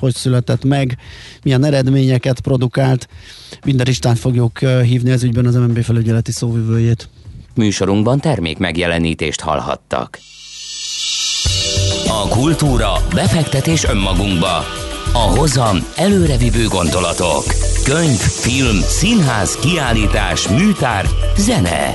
hogy született meg, milyen eredményeket produkált. Minden Istánt fogjuk hívni ez ügyben az MNB felügyeleti szóvivőjét. Műsorunkban termék megjelenítést hallhattak. A kultúra, befektetés önmagunkba. A hozam előrevívő gondolatok. Könyv, film, színház, kiállítás, műtár, zene.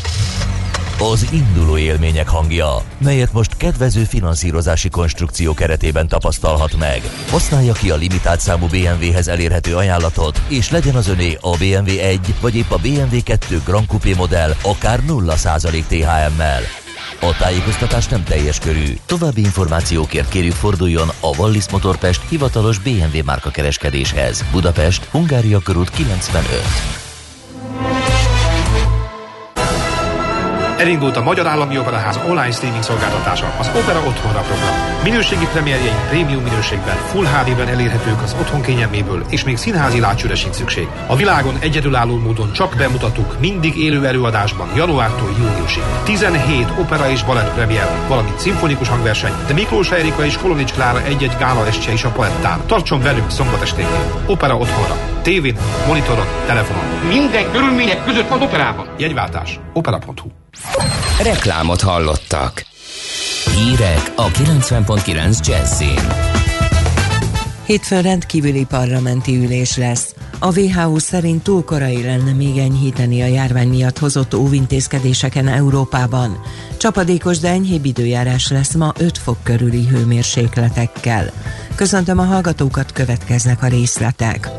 az induló élmények hangja, melyet most kedvező finanszírozási konstrukció keretében tapasztalhat meg. Használja ki a limitált számú BMW-hez elérhető ajánlatot, és legyen az öné a BMW 1 vagy épp a BMW 2 Grand Coupé modell akár 0% THM-mel. A tájékoztatás nem teljes körű. További információkért kérjük forduljon a Wallis Motorpest hivatalos BMW márka kereskedéshez. Budapest, Hungária körút 95. Elindult a Magyar Állami Operaház online streaming szolgáltatása, az Opera Otthonra program. Minőségi premierjeink prémium minőségben, Full HD-ben elérhetők az otthon kényelméből, és még színházi látsőre sincs szükség. A világon egyedülálló módon csak bemutatuk, mindig élő előadásban, januártól júniusig. 17 opera és balett premier, valamint szimfonikus hangverseny, de Miklós Erika és Kolonics Klára egy-egy gála estje is a palettán. Tartson velünk szombat esténként. Opera Otthonra. Tévén, monitoron, telefonon. Minden körülmények között az operában. Jegyváltás. Opera.hu Reklámot hallottak. Hírek a 90.9 Jazzin. Hétfőn rendkívüli parlamenti ülés lesz. A WHO szerint túl korai lenne még enyhíteni a járvány miatt hozott óvintézkedéseken Európában. Csapadékos, de enyhébb időjárás lesz ma 5 fok körüli hőmérsékletekkel. Köszöntöm a hallgatókat, következnek a részletek.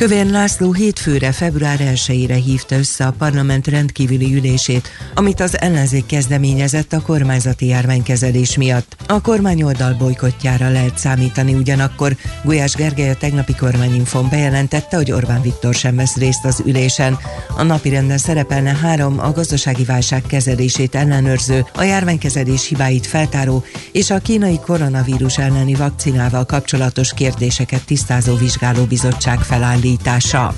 Kövér László hétfőre, február 1-ére hívta össze a parlament rendkívüli ülését, amit az ellenzék kezdeményezett a kormányzati járványkezelés miatt. A kormányoldal bolykottjára lehet számítani, ugyanakkor Gulyás Gergely a tegnapi kormányinfon bejelentette, hogy Orbán Viktor sem vesz részt az ülésen. A napirenden szerepelne három a gazdasági válság kezelését ellenőrző, a járványkezelés hibáit feltáró és a kínai koronavírus elleni vakcinával kapcsolatos kérdéseket tisztázó vizsgálóbizottság felállít indítása.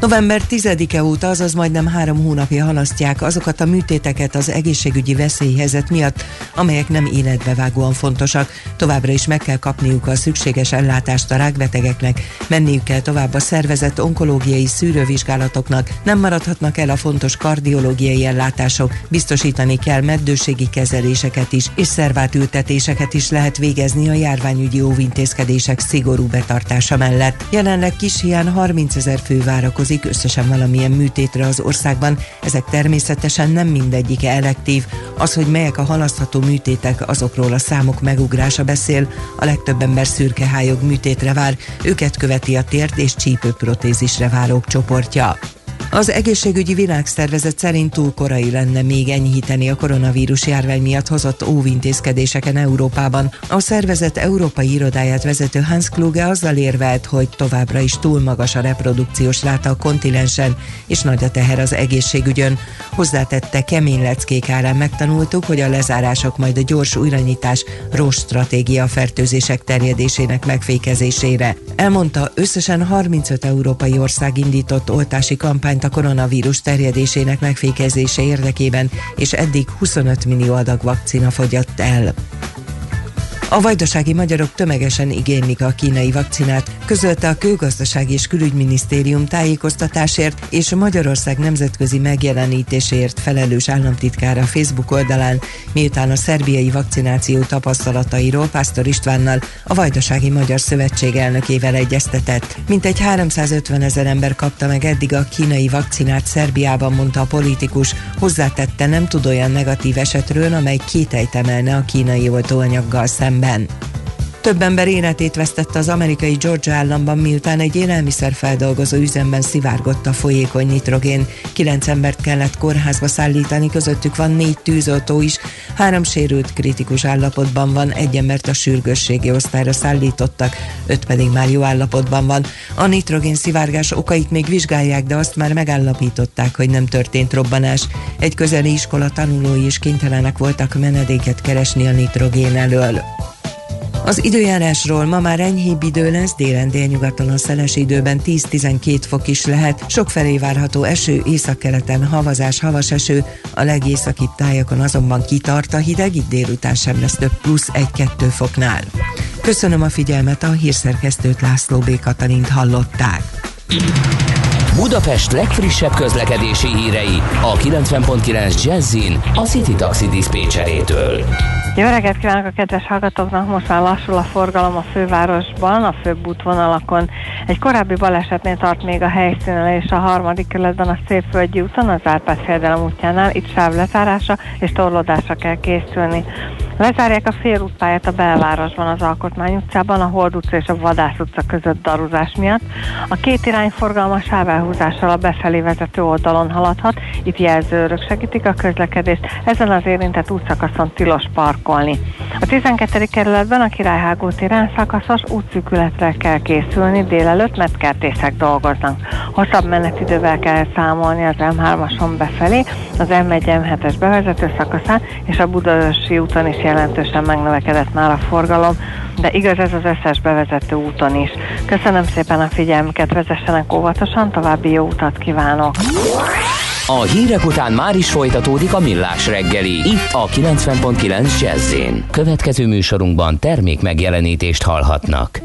November 10-e óta, azaz majdnem három hónapja halasztják azokat a műtéteket az egészségügyi veszélyhelyzet miatt, amelyek nem életbevágóan fontosak. Továbbra is meg kell kapniuk a szükséges ellátást a rákbetegeknek, menniük kell tovább a szervezett onkológiai szűrővizsgálatoknak, nem maradhatnak el a fontos kardiológiai ellátások, biztosítani kell meddőségi kezeléseket is, és szervátültetéseket is lehet végezni a járványügyi óvintézkedések szigorú betartása mellett. Jelenleg kis hián 30 ezer fő várakozik vonatkozik összesen valamilyen műtétre az országban. Ezek természetesen nem mindegyike elektív. Az, hogy melyek a halasztható műtétek, azokról a számok megugrása beszél. A legtöbb ember szürkehályog műtétre vár, őket követi a tért és csípőprotézisre várók csoportja. Az egészségügyi világszervezet szerint túl korai lenne még enyhíteni a koronavírus járvány miatt hozott óvintézkedéseken Európában. A szervezet európai irodáját vezető Hans Kluge azzal érvelt, hogy továbbra is túl magas a reprodukciós ráta a kontinensen, és nagy a teher az egészségügyön. Hozzátette kemény leckék árán megtanultuk, hogy a lezárások majd a gyors újranyitás rossz stratégia a fertőzések terjedésének megfékezésére. Elmondta, összesen 35 európai ország indított oltási kampányt a koronavírus terjedésének megfékezése érdekében, és eddig 25 millió adag vakcina fogyott el. A vajdasági magyarok tömegesen igénylik a kínai vakcinát, közölte a Kőgazdasági és Külügyminisztérium tájékoztatásért és Magyarország nemzetközi megjelenítéséért felelős államtitkára a Facebook oldalán, miután a szerbiai vakcináció tapasztalatairól Pásztor Istvánnal, a Vajdasági Magyar Szövetség elnökével egyeztetett. Mintegy 350 ezer ember kapta meg eddig a kínai vakcinát Szerbiában, mondta a politikus, hozzátette nem tud olyan negatív esetről, amely kételyt emelne a kínai oltóanyaggal szemben szemben. Több ember életét vesztette az amerikai Georgia államban, miután egy élelmiszerfeldolgozó üzemben szivárgott a folyékony nitrogén. Kilenc embert kellett kórházba szállítani, közöttük van négy tűzoltó is, három sérült kritikus állapotban van, egy embert a sürgősségi osztályra szállítottak, öt pedig már jó állapotban van. A nitrogén szivárgás okait még vizsgálják, de azt már megállapították, hogy nem történt robbanás. Egy közeli iskola tanulói is kénytelenek voltak menedéket keresni a nitrogén elől. Az időjárásról ma már enyhébb idő lesz, délen délnyugaton a szeles időben 10-12 fok is lehet, sokfelé várható eső, északkeleten havazás, havas eső, a legészakibb tájakon azonban kitart a hideg, itt délután sem lesz több plusz 1-2 foknál. Köszönöm a figyelmet, a hírszerkesztőt László B. Katalint hallották. Budapest legfrissebb közlekedési hírei a 90.9 Jazzin a City Taxi Dispécsejétől. Jó reggelt kívánok a kedves hallgatóknak! Most már lassul a forgalom a fővárosban, a főbb útvonalakon. Egy korábbi balesetnél tart még a helyszínen és a harmadik kerületben a Szépföldi úton, az Árpád fejedelem útjánál. Itt sávletárása és torlódásra kell készülni. Lezárják a félútpályát a belvárosban, az Alkotmány utcában, a Hold utca és a Vadász utca között daruzás miatt. A két irány forgalma sávelhúzással a befelé vezető oldalon haladhat, itt jelzőrök segítik a közlekedést, ezen az érintett útszakaszon tilos parkolni. A 12. kerületben a Királyhágó téren szakaszos útszűkületre kell készülni délelőtt, mert kertészek dolgoznak. Hosszabb menetidővel kell számolni az M3-ason befelé, az M1 M7-es bevezető szakaszán és a Budaörsi úton is jelentősen megnövekedett már a forgalom, de igaz ez az összes bevezető úton is. Köszönöm szépen a figyelmüket, vezessenek óvatosan, további jó utat kívánok! A hírek után már is folytatódik a millás reggeli, itt a 90.9 jazz Következő műsorunkban termék megjelenítést hallhatnak.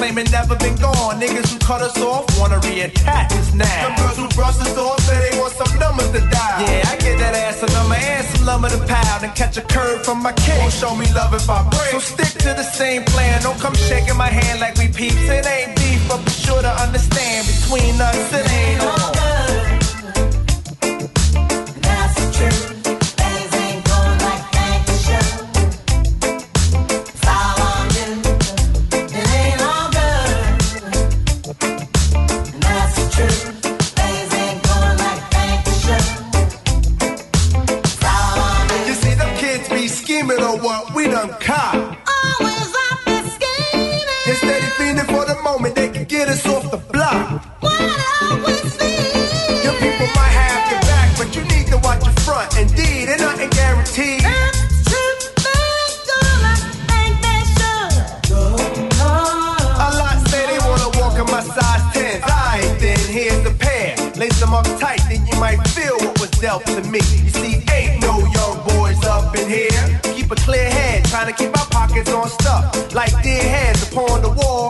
claiming never been gone. Niggas who cut us off wanna reattach us now. The girls who brush us off say they want some numbers to die. Yeah, I get that ass a number and some lumber to pound and catch a curve from my cake. Won't show me love if I break. So stick to the same plan. Don't come shaking my hand like we peeps. It ain't deep, but be sure to understand between us it ain't no scheming on what we done caught. Always up and scheming. Instead of feeling for the moment, they can get us off the block. What are we seeing? Your people might have your back, but you need to watch your front. Indeed, and nothing guaranteed. A lot say they wanna walk in my size 10. Here's the pair. Lace them up tight, then you might feel what was dealt to me. You see, ain't up in here. Keep a clear head, trying to keep our pockets on stuff. Like dead heads upon the wall,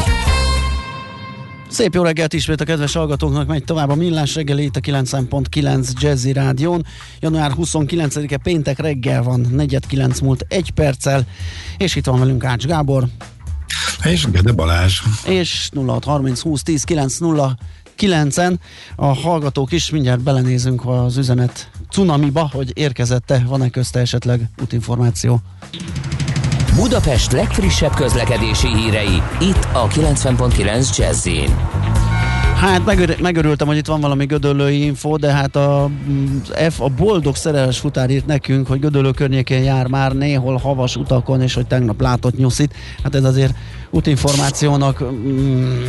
Szép jó reggelt ismét a kedves hallgatóknak, megy tovább a Millás reggeli itt a 90.9 Jazzy Rádión. Január 29-e péntek reggel van, 49 múlt egy perccel, és itt van velünk Ács Gábor. És Gede Balázs. És 0630 20 10 9 9-en. A hallgatók is, mindjárt belenézünk az üzenet cunamiba, hogy érkezette, van-e közte esetleg útinformáció. Budapest legfrissebb közlekedési hírei, itt a 90.9 jazz Hát megör- megörültem, hogy itt van valami gödöllői info, de hát a F, a boldog szerelmes futár írt nekünk, hogy gödöllő környékén jár már néhol havas utakon, és hogy tegnap látott nyuszit. Hát ez azért útinformációnak mm,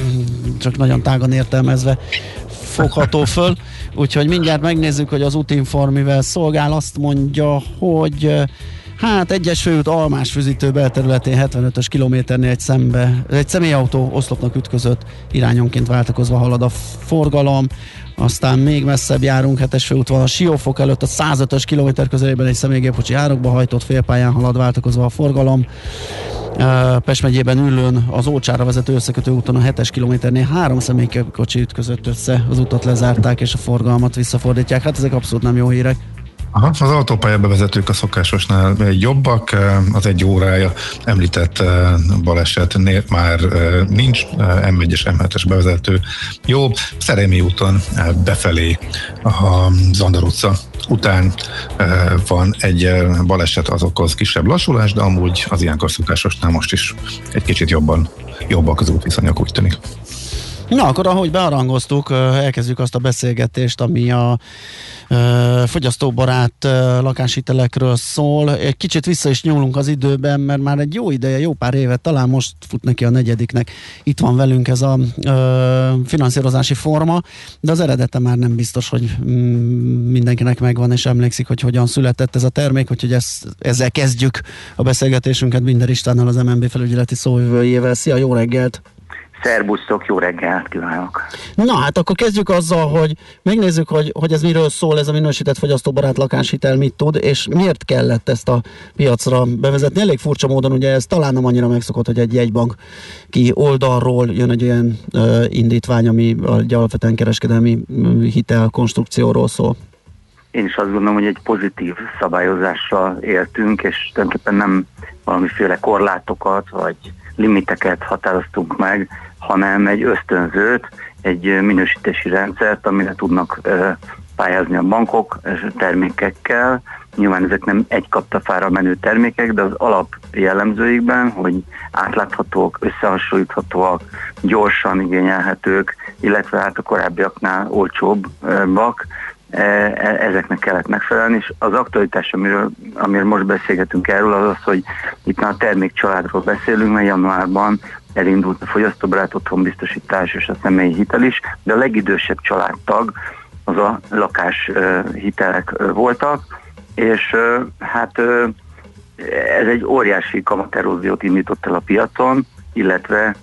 csak nagyon tágan értelmezve fogható föl. Úgyhogy mindjárt megnézzük, hogy az útinform mivel szolgál. Azt mondja, hogy Hát egyes főút Almás füzítő belterületén 75-ös kilométernél egy, szembe, egy személyautó oszlopnak ütközött, irányonként váltakozva halad a forgalom, aztán még messzebb járunk, hetes főút van a Siófok előtt a 105-ös kilométer közelében egy személygépkocsi árokba hajtott félpályán halad váltakozva a forgalom. Pest megyében ülőn az Ócsára vezető összekötő úton a 7-es kilométernél három személygépkocsi ütközött össze, az utat lezárták és a forgalmat visszafordítják. Hát ezek abszolút nem jó hírek. Aha, az autópálya bevezetők a szokásosnál jobbak, az egy órája említett eh, baleset már eh, nincs, M1-es, eh, M7-es bevezető jó, Szerémi úton befelé a Zandar utca után van egy baleset, az okoz kisebb lassulás, de amúgy az ilyenkor szokásosnál most is egy kicsit jobban jobbak az útviszonyok, úgy tűnik. Na, akkor ahogy bearangoztuk, elkezdjük azt a beszélgetést, ami a fogyasztóbarát lakáshitelekről szól. Egy kicsit vissza is nyúlunk az időben, mert már egy jó ideje, jó pár éve, talán most fut neki a negyediknek. Itt van velünk ez a ö, finanszírozási forma, de az eredete már nem biztos, hogy mm, mindenkinek megvan, és emlékszik, hogy hogyan született ez a termék, úgyhogy ezt, ezzel kezdjük a beszélgetésünket Binder Istvánnal, az MNB felügyeleti szóvivőjével. Szia, jó reggelt! Szerbusztok, jó reggelt kívánok! Na hát akkor kezdjük azzal, hogy megnézzük, hogy, hogy ez miről szól, ez a minősített fogyasztóbarát lakáshitel mit tud, és miért kellett ezt a piacra bevezetni. Elég furcsa módon, ugye ez talán nem annyira megszokott, hogy egy jegybank ki oldalról jön egy olyan uh, indítvány, ami alapvetően kereskedelmi hitel konstrukcióról szól. Én is azt gondolom, hogy egy pozitív szabályozással éltünk, és tulajdonképpen nem valamiféle korlátokat, vagy limiteket határoztunk meg, hanem egy ösztönzőt, egy minősítési rendszert, amire tudnak pályázni a bankok termékekkel. Nyilván ezek nem egy kaptafára menő termékek, de az alap jellemzőikben, hogy átláthatók, összehasonlíthatóak, gyorsan igényelhetők, illetve hát a korábbiaknál olcsóbbak, ezeknek kellett megfelelni, és az aktualitás, amiről, amiről most beszélgetünk erről, az az, hogy itt már a termékcsaládról beszélünk, mert januárban elindult a fogyasztóbarát otthonbiztosítás és a személyi hitel is, de a legidősebb családtag az a lakás hitelek voltak, és hát ez egy óriási kamateróziót indított el a piacon, illetve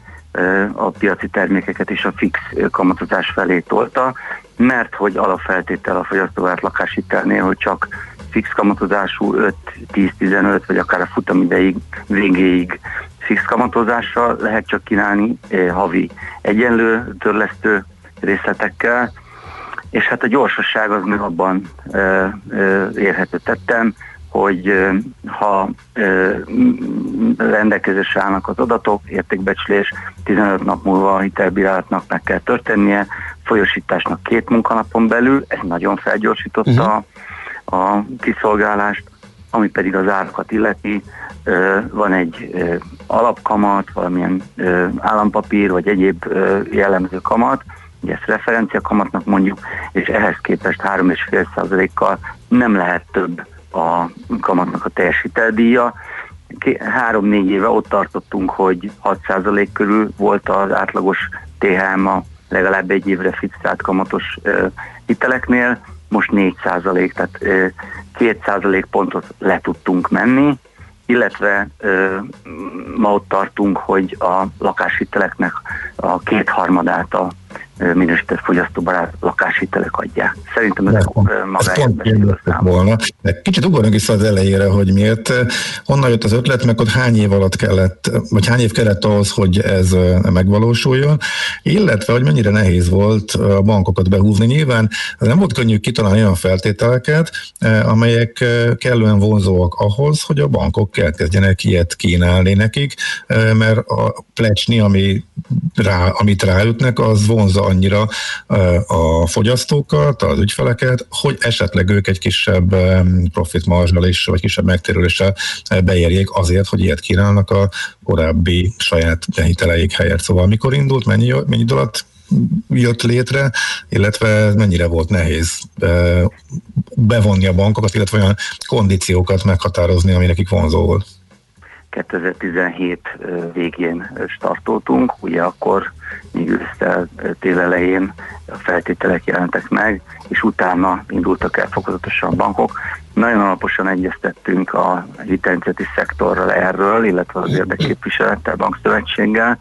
a piaci termékeket is a fix kamatozás felé tolta, mert hogy alapfeltétel a fogyasztóbarát lakáshitelnél, hogy csak fix kamatozású 5-10-15 vagy akár a futamideig végéig fix kamatozással lehet csak kínálni eh, havi egyenlő törlesztő részletekkel, és hát a gyorsasság az meg abban eh, eh, érhető tettem, hogy ha rendelkezésre állnak az adatok, értékbecslés 15 nap múlva a hitelbírálatnak meg kell történnie, folyosításnak két munkanapon belül, ez nagyon felgyorsította uh-huh a kiszolgálást, ami pedig az árakat illeti, van egy alapkamat, valamilyen állampapír, vagy egyéb jellemző kamat, ugye ezt referencia kamatnak mondjuk, és ehhez képest 3,5%-kal nem lehet több a kamatnak a teljesíteldíja. Három-négy éve ott tartottunk, hogy 6% körül volt az átlagos THM a legalább egy évre fixált kamatos hiteleknél, most 4 százalék, tehát 2 százalék pontot le tudtunk menni, illetve ö, ma ott tartunk, hogy a lakáshiteleknek a kétharmadát a minősített fogyasztóbarát lakáshitelek adják. Szerintem ez magáért volna. De kicsit ugorjunk vissza az elejére, hogy miért, honnan jött az ötlet, meg ott hány év alatt kellett, vagy hány év kellett ahhoz, hogy ez megvalósuljon, illetve, hogy mennyire nehéz volt a bankokat behúzni. Nyilván ez nem volt könnyű kitalálni olyan feltételeket, amelyek kellően vonzóak ahhoz, hogy a bankok elkezdjenek ilyet kínálni nekik, mert a plecsni, ami rá, amit ráütnek, az vonza annyira a fogyasztókat, az ügyfeleket, hogy esetleg ők egy kisebb profit marzsal is, vagy kisebb megtérüléssel beérjék azért, hogy ilyet kínálnak a korábbi saját hiteleik helyett. Szóval mikor indult, mennyi, mennyi alatt jött létre, illetve mennyire volt nehéz bevonni a bankokat, illetve olyan kondíciókat meghatározni, ami nekik vonzó volt. 2017 végén startoltunk, ugye akkor még ősztel télelején a feltételek jelentek meg, és utána indultak el fokozatosan a bankok. Nagyon alaposan egyeztettünk a hitelintézeti szektorral erről, illetve az érdekképviselettel, bankszövetséggel.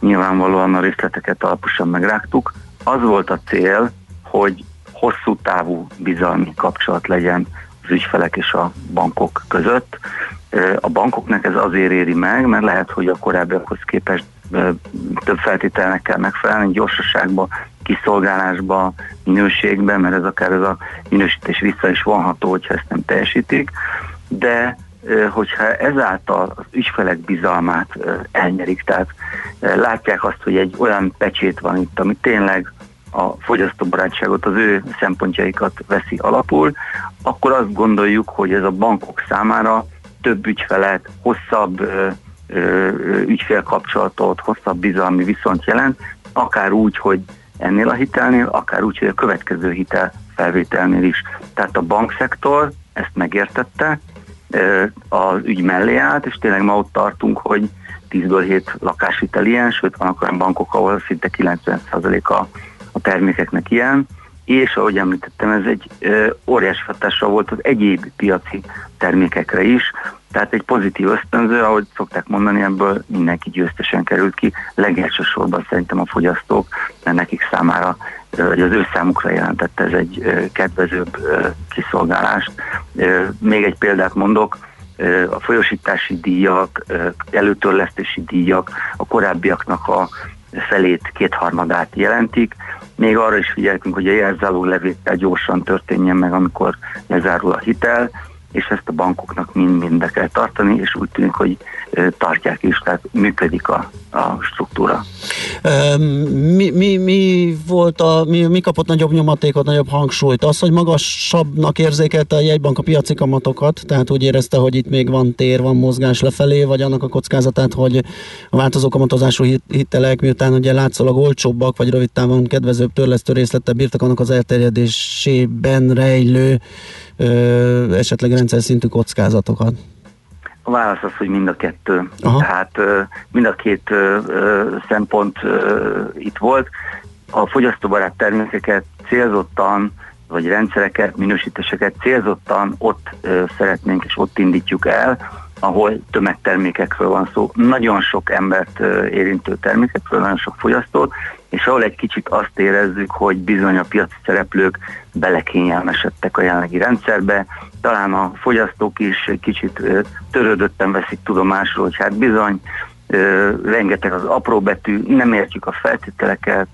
Nyilvánvalóan a részleteket alaposan megrágtuk. Az volt a cél, hogy hosszú távú bizalmi kapcsolat legyen az ügyfelek és a bankok között. A bankoknak ez azért éri meg, mert lehet, hogy a korábbiakhoz képest több feltételnek kell megfelelni, gyorsaságba, kiszolgálásba, minőségbe, mert ez akár ez a minősítés vissza is vonható, hogyha ezt nem teljesítik, de hogyha ezáltal az ügyfelek bizalmát elnyerik, tehát látják azt, hogy egy olyan pecsét van itt, ami tényleg a fogyasztóbarátságot, az ő szempontjaikat veszi alapul, akkor azt gondoljuk, hogy ez a bankok számára több ügyfelet, hosszabb ö, ö, ügyfélkapcsolatot, hosszabb bizalmi viszont jelent, akár úgy, hogy ennél a hitelnél, akár úgy, hogy a következő hitel felvételnél is. Tehát a bankszektor ezt megértette, az ügy mellé állt, és tényleg ma ott tartunk, hogy 10-ből 7 lakáshitel ilyen, sőt vannak olyan bankok, ahol szinte 90% a, a termékeknek ilyen, és ahogy említettem, ez egy ö, óriási hatással volt az egyéb piaci termékekre is, tehát egy pozitív ösztönző, ahogy szokták mondani, ebből mindenki győztesen került ki, legelsősorban szerintem a fogyasztók, mert nekik számára, vagy az ő számukra jelentette ez egy kedvezőbb kiszolgálást. Még egy példát mondok, a folyosítási díjak, előtörlesztési díjak a korábbiaknak a felét, kétharmadát jelentik. Még arra is figyeltünk, hogy a jelzáló levétel gyorsan történjen meg, amikor lezárul a hitel, és ezt a bankoknak mind-mind be kell tartani, és úgy tűnik, hogy tartják is, tehát működik a, a struktúra. Mi, mi, mi volt a, mi, mi kapott nagyobb nyomatékot, nagyobb hangsúlyt? Az, hogy magasabbnak érzékelte a jegybank a piaci kamatokat, tehát úgy érezte, hogy itt még van tér, van mozgás lefelé, vagy annak a kockázatát, hogy a változó kamatozású hitelek, miután ugye látszólag olcsóbbak, vagy rövid távon kedvezőbb törlesztő részlettel bírtak annak az elterjedésében rejlő esetleg rendszer szintű kockázatokat? A válasz az, hogy mind a kettő. Aha. Tehát mind a két szempont itt volt. A fogyasztóbarát termékeket célzottan, vagy rendszereket, minősítéseket célzottan ott szeretnénk és ott indítjuk el, ahol tömegtermékekről van szó, nagyon sok embert érintő termékekről, nagyon sok fogyasztót, és ahol egy kicsit azt érezzük, hogy bizony a piaci szereplők belekényelmesedtek a jelenlegi rendszerbe, talán a fogyasztók is egy kicsit törődötten veszik tudomásul, hogy hát bizony rengeteg az apró betű, nem értjük a feltételeket,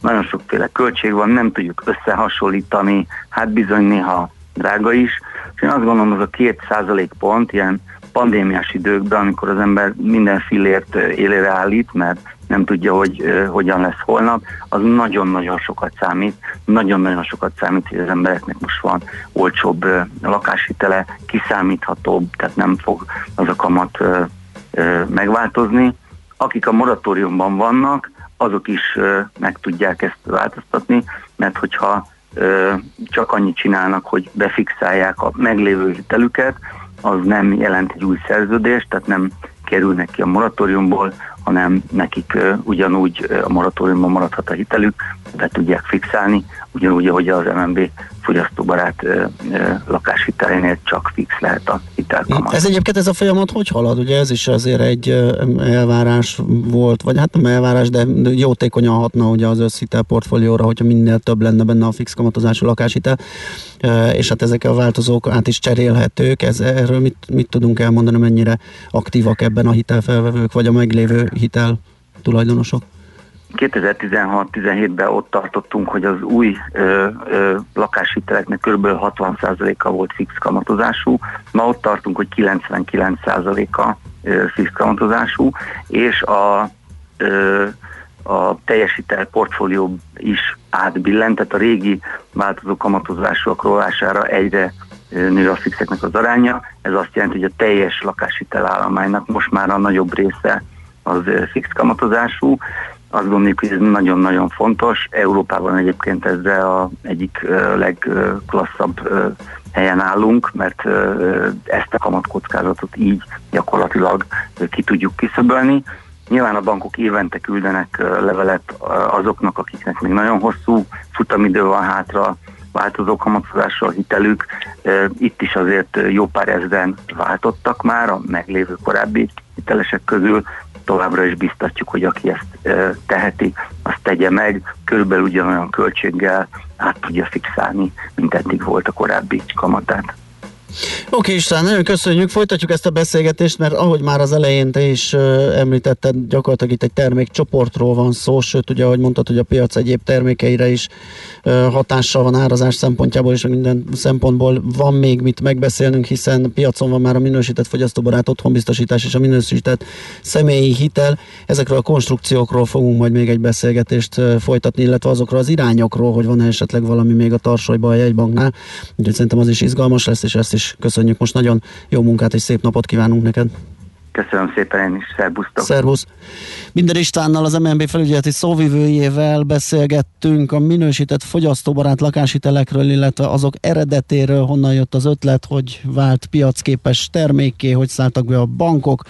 nagyon sokféle költség van, nem tudjuk összehasonlítani, hát bizony néha drága is. És én azt gondolom, az a két százalék pont ilyen pandémiás időkben, amikor az ember minden fillért élére állít, mert nem tudja, hogy hogyan lesz holnap, az nagyon-nagyon sokat számít, nagyon-nagyon sokat számít, hogy az embereknek most van olcsóbb lakáshitele, kiszámíthatóbb, tehát nem fog az a kamat megváltozni. Akik a moratóriumban vannak, azok is meg tudják ezt változtatni, mert hogyha csak annyit csinálnak, hogy befixálják a meglévő hitelüket, az nem jelent egy új szerződést, tehát nem kerülnek ki a moratóriumból, hanem nekik ugyanúgy a moratóriumban maradhat a hitelük, be tudják fixálni, ugyanúgy, ahogy az MNB fogyasztóbarát lakáshitelénél csak fix lehet a hitelkamat. Ez egyébként ez a folyamat hogy halad? Ugye ez is azért egy elvárás volt, vagy hát nem elvárás, de jótékonyan hatna ugye az összhitel portfólióra, hogyha minél több lenne benne a fix kamatozású lakáshitel, és hát ezek a változók át is cserélhetők. Ez, erről mit, mit tudunk elmondani, mennyire aktívak ebben a hitelfelvevők, vagy a meglévő hitel tulajdonosok? 2016-17-ben ott tartottunk, hogy az új ö, ö, lakáshiteleknek kb. 60%-a volt fix kamatozású, ma ott tartunk, hogy 99%-a ö, fix kamatozású, és a, ö, a teljesítel portfólió is átbillent, tehát a régi változó kamatozásúak rovására egyre nő a fixeknek az aránya. Ez azt jelenti, hogy a teljes lakáshitel állománynak most már a nagyobb része az fix kamatozású, azt gondoljuk, hogy ez nagyon-nagyon fontos. Európában egyébként ezre a egyik legklasszabb helyen állunk, mert ezt a kamatkockázatot így gyakorlatilag ki tudjuk kiszöbölni. Nyilván a bankok évente küldenek levelet azoknak, akiknek még nagyon hosszú futamidő van hátra, változó kamatozással hitelük. Itt is azért jó pár ezren váltottak már a meglévő korábbi hitelesek közül, továbbra is biztatjuk, hogy aki ezt teheti, azt tegye meg, körülbelül ugyanolyan költséggel át tudja fixálni, mint eddig volt a korábbi kamatát. Oké István, nagyon köszönjük, folytatjuk ezt a beszélgetést, mert ahogy már az elején te is említetted, gyakorlatilag itt egy termékcsoportról van szó, sőt ugye ahogy mondtad, hogy a piac egyéb termékeire is hatással van árazás szempontjából, és minden szempontból van még mit megbeszélnünk, hiszen piacon van már a minősített fogyasztóbarát otthonbiztosítás és a minősített személyi hitel. Ezekről a konstrukciókról fogunk majd még egy beszélgetést folytatni, illetve azokról az irányokról, hogy van esetleg valami még a tarsolyban a jegybanknál. Úgyhogy szerintem az is izgalmas lesz, és ezt is is köszönjük. Most nagyon jó munkát és szép napot kívánunk neked. Köszönöm szépen én is, szervusztok! Szervusz! Minden Istvánnal, az MNB felügyeleti szóvivőjével beszélgettünk a minősített fogyasztóbarát lakáshitelekről, illetve azok eredetéről, honnan jött az ötlet, hogy vált piacképes termékké, hogy szálltak be a bankok.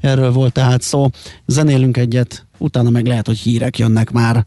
Erről volt tehát szó. Zenélünk egyet, utána meg lehet, hogy hírek jönnek már.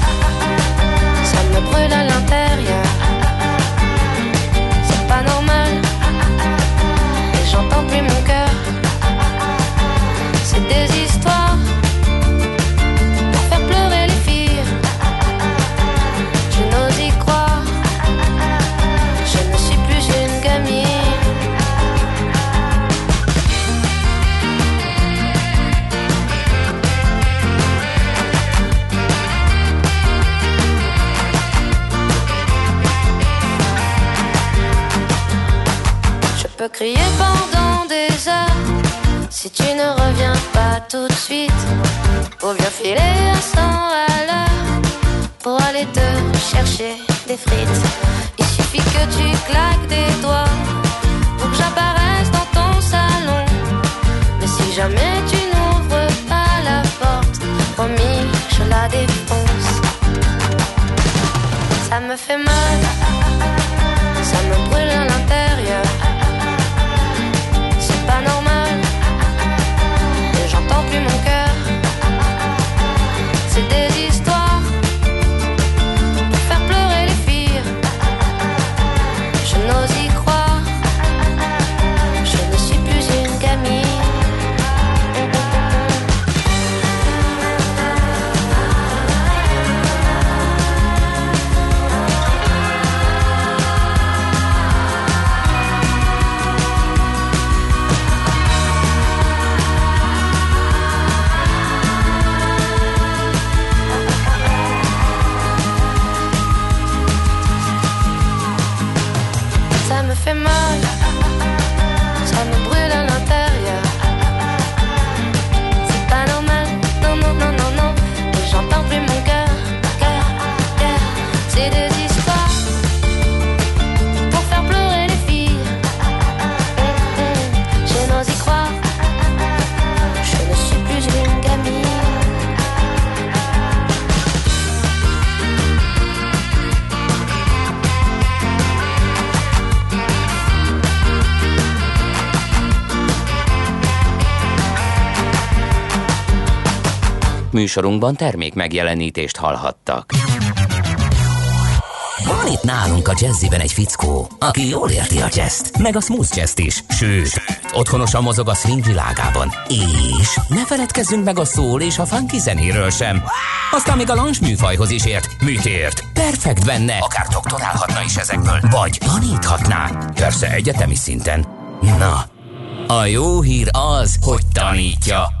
Műsorunkban termék megjelenítést hallhattak. Van itt nálunk a jazziben egy fickó, aki jól érti a jazzt, meg a smooth jazzt is, sőt, otthonosan mozog a swing világában. És ne feledkezzünk meg a szól és a funky zenéről sem. Aztán még a lounge műfajhoz is ért. Mit ért? Perfekt benne, akár doktorálhatna is ezekből, vagy taníthatná. Persze egyetemi szinten. Na, a jó hír az, hogy tanítja.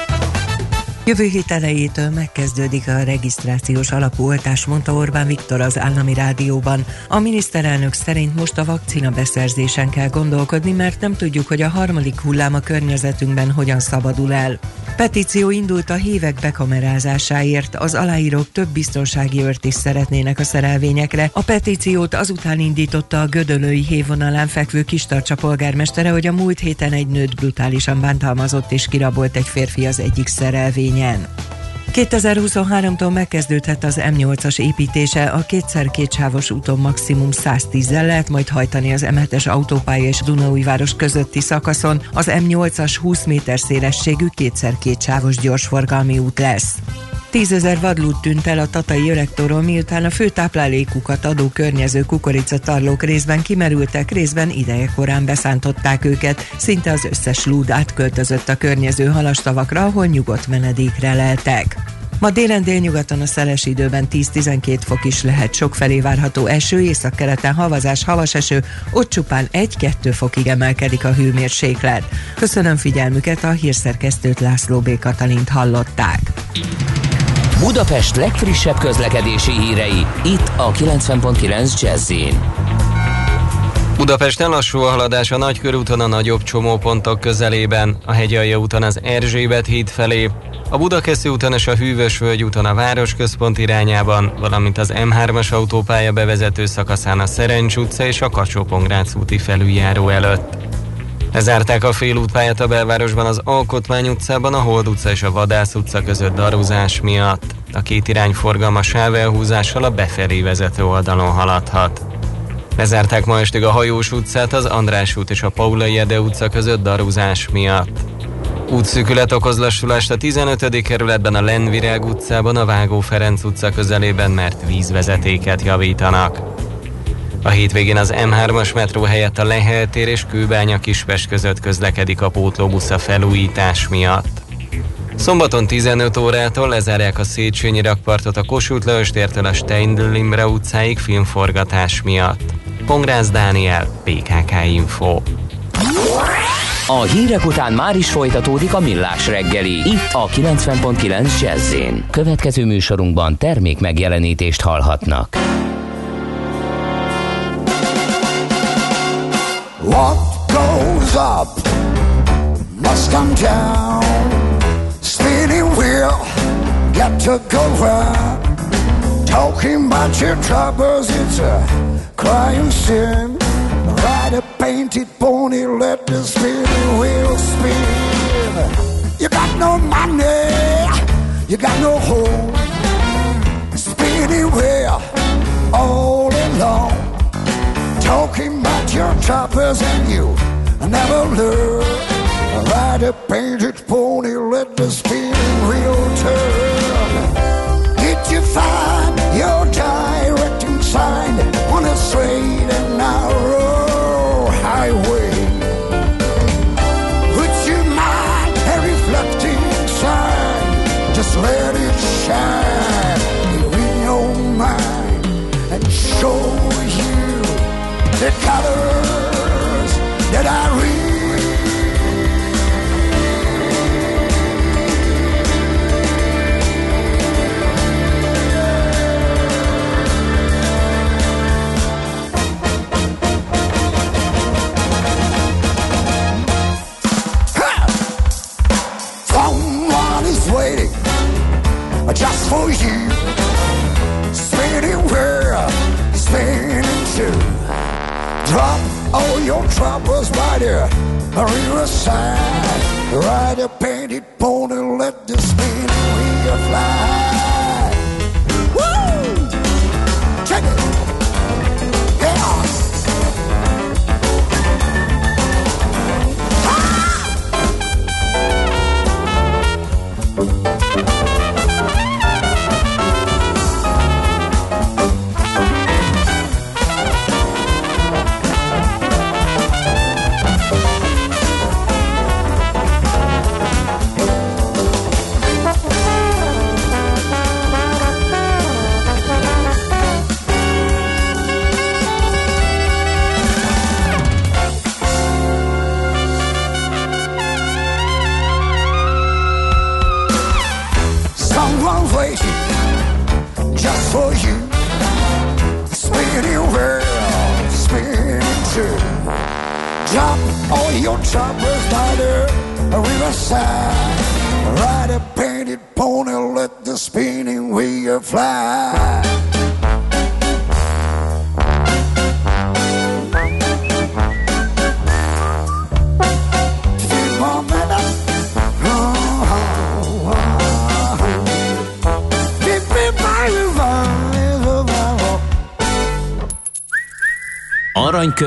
Jövő hét elejétől megkezdődik a regisztrációs alapú oltás, mondta Orbán Viktor az állami rádióban. A miniszterelnök szerint most a vakcina beszerzésen kell gondolkodni, mert nem tudjuk, hogy a harmadik hullám a környezetünkben hogyan szabadul el. Petíció indult a hívek bekamerázásáért, az aláírók több biztonsági ört is szeretnének a szerelvényekre. A petíciót azután indította a Gödölői hévonalán fekvő Kistarcsa polgármestere, hogy a múlt héten egy nőt brutálisan bántalmazott és kirabolt egy férfi az egyik szerelvényen. 2023-tól megkezdődhet az M8-as építése, a kétszer kétsávos úton maximum 110-zel lehet majd hajtani az M7-es autópálya és Dunaújváros közötti szakaszon. Az M8-as 20 méter szélességű kétszer kétsávos gyorsforgalmi út lesz. Tízezer vadlút tűnt el a tatai öregtorról, miután a fő táplálékukat adó környező kukoricatarlók részben kimerültek, részben ideje korán beszántották őket. Szinte az összes lúd átköltözött a környező halastavakra, ahol nyugodt menedékre leltek. Ma délen délnyugaton a szeles időben 10-12 fok is lehet, sokfelé várható eső, északkeleten havazás, havas eső, ott csupán 1-2 fokig emelkedik a hőmérséklet. Köszönöm figyelmüket, a hírszerkesztőt László B. Katalint hallották. Budapest legfrissebb közlekedési hírei, itt a 90.9 jazz Budapesten lassú a haladás a Nagykörúton a nagyobb csomópontok közelében, a Hegyalja úton az Erzsébet híd felé, a Budakeszi úton és a Hűvösvölgy úton a városközpont irányában, valamint az M3-as autópálya bevezető szakaszán a Szerencs utca és a kacsó úti felüljáró előtt. Lezárták a félútpályát a belvárosban az Alkotmány utcában, a Hold utca és a Vadász utca között darúzás miatt. A két irány forgalma sávelhúzással a befelé vezető oldalon haladhat. Lezárták ma estig a Hajós utcát, az András út és a Paulai Ede utca között darúzás miatt. Útszűkület okoz lassulást a 15. kerületben a Lenvirág utcában, a Vágó Ferenc utca közelében, mert vízvezetéket javítanak. A hétvégén az M3-as metró helyett a Lehel tér és Kőbánya Kispest között közlekedik a pótlóbusz a felújítás miatt. Szombaton 15 órától lezárják a Széchenyi rakpartot a Kossuth Lajos tértől a Steindl utcáig filmforgatás miatt. Pongrász Dániel, PKK Info. A hírek után már is folytatódik a millás reggeli. Itt a 90.9 jazz Következő műsorunkban termék megjelenítést hallhatnak. What goes up must come down. Spinning wheel, got to go round. Talking about your troubles, it's a crying sin. Ride a painted pony, let the spinning wheel spin. You got no money, you got no home. Spinning wheel, all alone. Talking about your choppers and you never learn. Ride a painted pony, let the spinning wheel turn. Did you find your directing sign on a straight just for you. Spinning world, spinning too. Drop all your troubles by the riverside. Ride a painted pony, let the spinning wheel fly. Woo! Check it.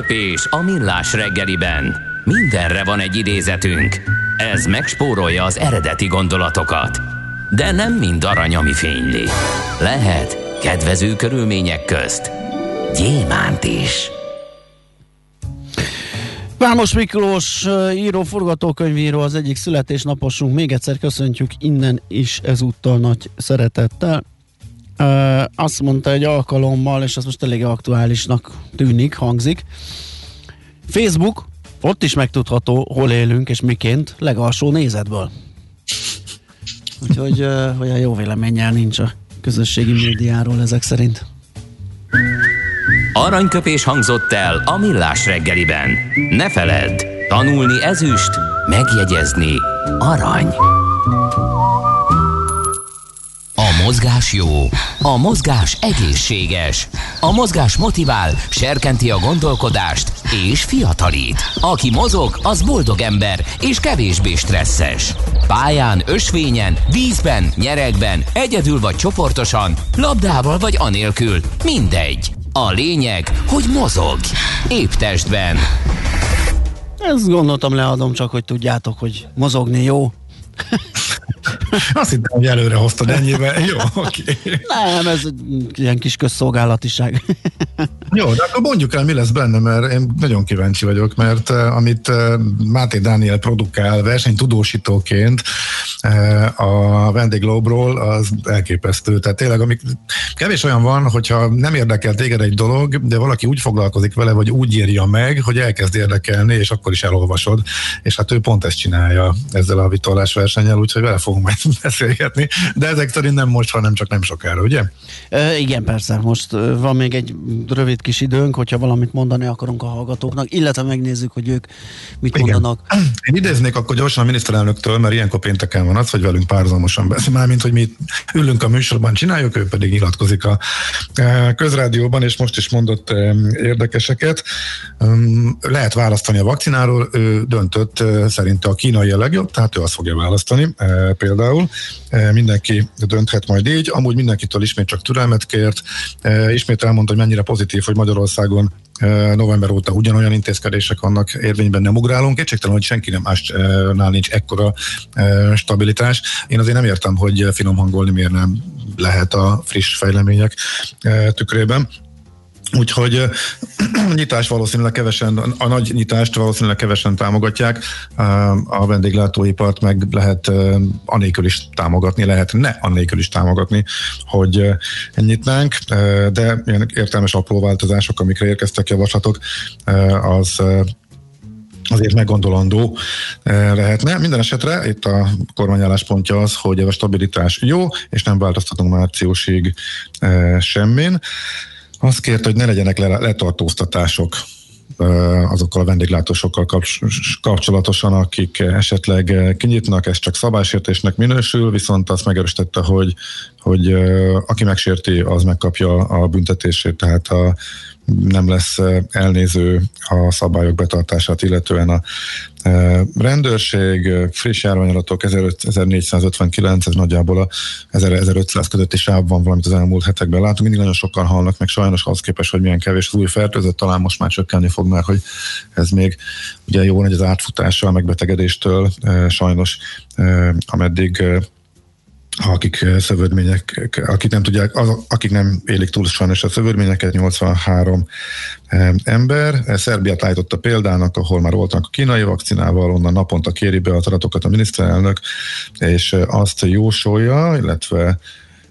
Aranyköpés a millás reggeliben. Mindenre van egy idézetünk. Ez megspórolja az eredeti gondolatokat. De nem mind arany, ami fényli. Lehet kedvező körülmények közt gyémánt is. Vámos Miklós író, forgatókönyvíró, az egyik születésnaposunk. Még egyszer köszöntjük innen is ezúttal nagy szeretettel. Azt mondta egy alkalommal, és az most elég aktuálisnak tűnik, hangzik. Facebook, ott is megtudható, hol élünk és miként, legalsó nézetből. Úgyhogy olyan jó véleménnyel nincs a közösségi médiáról ezek szerint. Aranyköpés hangzott el a millás reggeliben. Ne feledd, tanulni ezüst, megjegyezni arany. Mozgás jó, a mozgás egészséges, a mozgás motivál, serkenti a gondolkodást és fiatalít. Aki mozog, az boldog ember és kevésbé stresszes. Pályán, ösvényen, vízben, nyeregben, egyedül vagy csoportosan, labdával vagy anélkül, mindegy. A lényeg, hogy mozog. Épp testben. Ezt gondoltam, leadom csak, hogy tudjátok, hogy mozogni jó. Azt hittem, hogy előre hoztad ennyivel. Jó, oké. Okay. Nem, ez ilyen kis közszolgálatiság. Jó, de akkor mondjuk el, mi lesz benne, mert én nagyon kíváncsi vagyok, mert uh, amit uh, Máté Dániel produkál versenytudósítóként uh, a vendéglóbról, az elképesztő. Tehát tényleg, amik, kevés olyan van, hogyha nem érdekel téged egy dolog, de valaki úgy foglalkozik vele, vagy úgy írja meg, hogy elkezd érdekelni, és akkor is elolvasod. És hát ő pont ezt csinálja ezzel a vitolás versennyel, úgyhogy vele fogunk majd beszélgetni, de ezek szerint nem most, hanem csak nem sokára, ugye? E, igen, persze. Most van még egy rövid kis időnk, hogyha valamit mondani akarunk a hallgatóknak, illetve megnézzük, hogy ők mit Igen. mondanak. Én idéznék akkor gyorsan a miniszterelnöktől, mert ilyenkor pénteken van az, hogy velünk párzamosan beszél, mármint, hogy mi ülünk a műsorban, csináljuk, ő pedig nyilatkozik a közrádióban, és most is mondott érdekeseket. Lehet választani a vakcináról, ő döntött, szerint a kínai a legjobb, tehát ő azt fogja választani például. Mindenki dönthet majd így. Amúgy mindenkitől ismét csak türelmet kért. Ismét elmondta, hogy mennyire pozitív, hogy Magyarországon november óta ugyanolyan intézkedések vannak érvényben, nem ugrálunk. Kétségtelen, hogy senki nem másnál nincs ekkora stabilitás. Én azért nem értem, hogy finom hangolni miért nem lehet a friss fejlemények tükrében. Úgyhogy a nyitást valószínűleg kevesen, a nagy nyitást valószínűleg kevesen támogatják, a vendéglátóipart meg lehet anélkül is támogatni, lehet ne anélkül is támogatni, hogy nyitnánk, de ilyen értelmes apró változások, amikre érkeztek javaslatok, az azért meggondolandó lehetne. Minden esetre itt a kormányálláspontja az, hogy a stabilitás jó, és nem változtatunk márciusig semmin. Azt kérte, hogy ne legyenek letartóztatások azokkal a vendéglátósokkal kapcsolatosan, akik esetleg kinyitnak, ez csak szabálysértésnek minősül, viszont azt megerősítette, hogy, hogy aki megsérti, az megkapja a büntetését, tehát a nem lesz elnéző a szabályok betartását, illetően a rendőrség, friss járványadatok 1459, ez nagyjából a 1500 közötti sávban valamit az elmúlt hetekben látunk. Mindig nagyon sokan halnak, meg sajnos az képes, hogy milyen kevés az új fertőzött, talán most már csökkenni fog, mert hogy ez még ugye jó nagy az átfutással, megbetegedéstől, sajnos ameddig akik szövődmények, akik nem tudják, az, akik nem élik túl sajnos a szövődményeket, 83 ember. Szerbiát állította példának, ahol már voltak a kínai vakcinával, onnan naponta kéri be a adatokat a miniszterelnök, és azt jósolja, illetve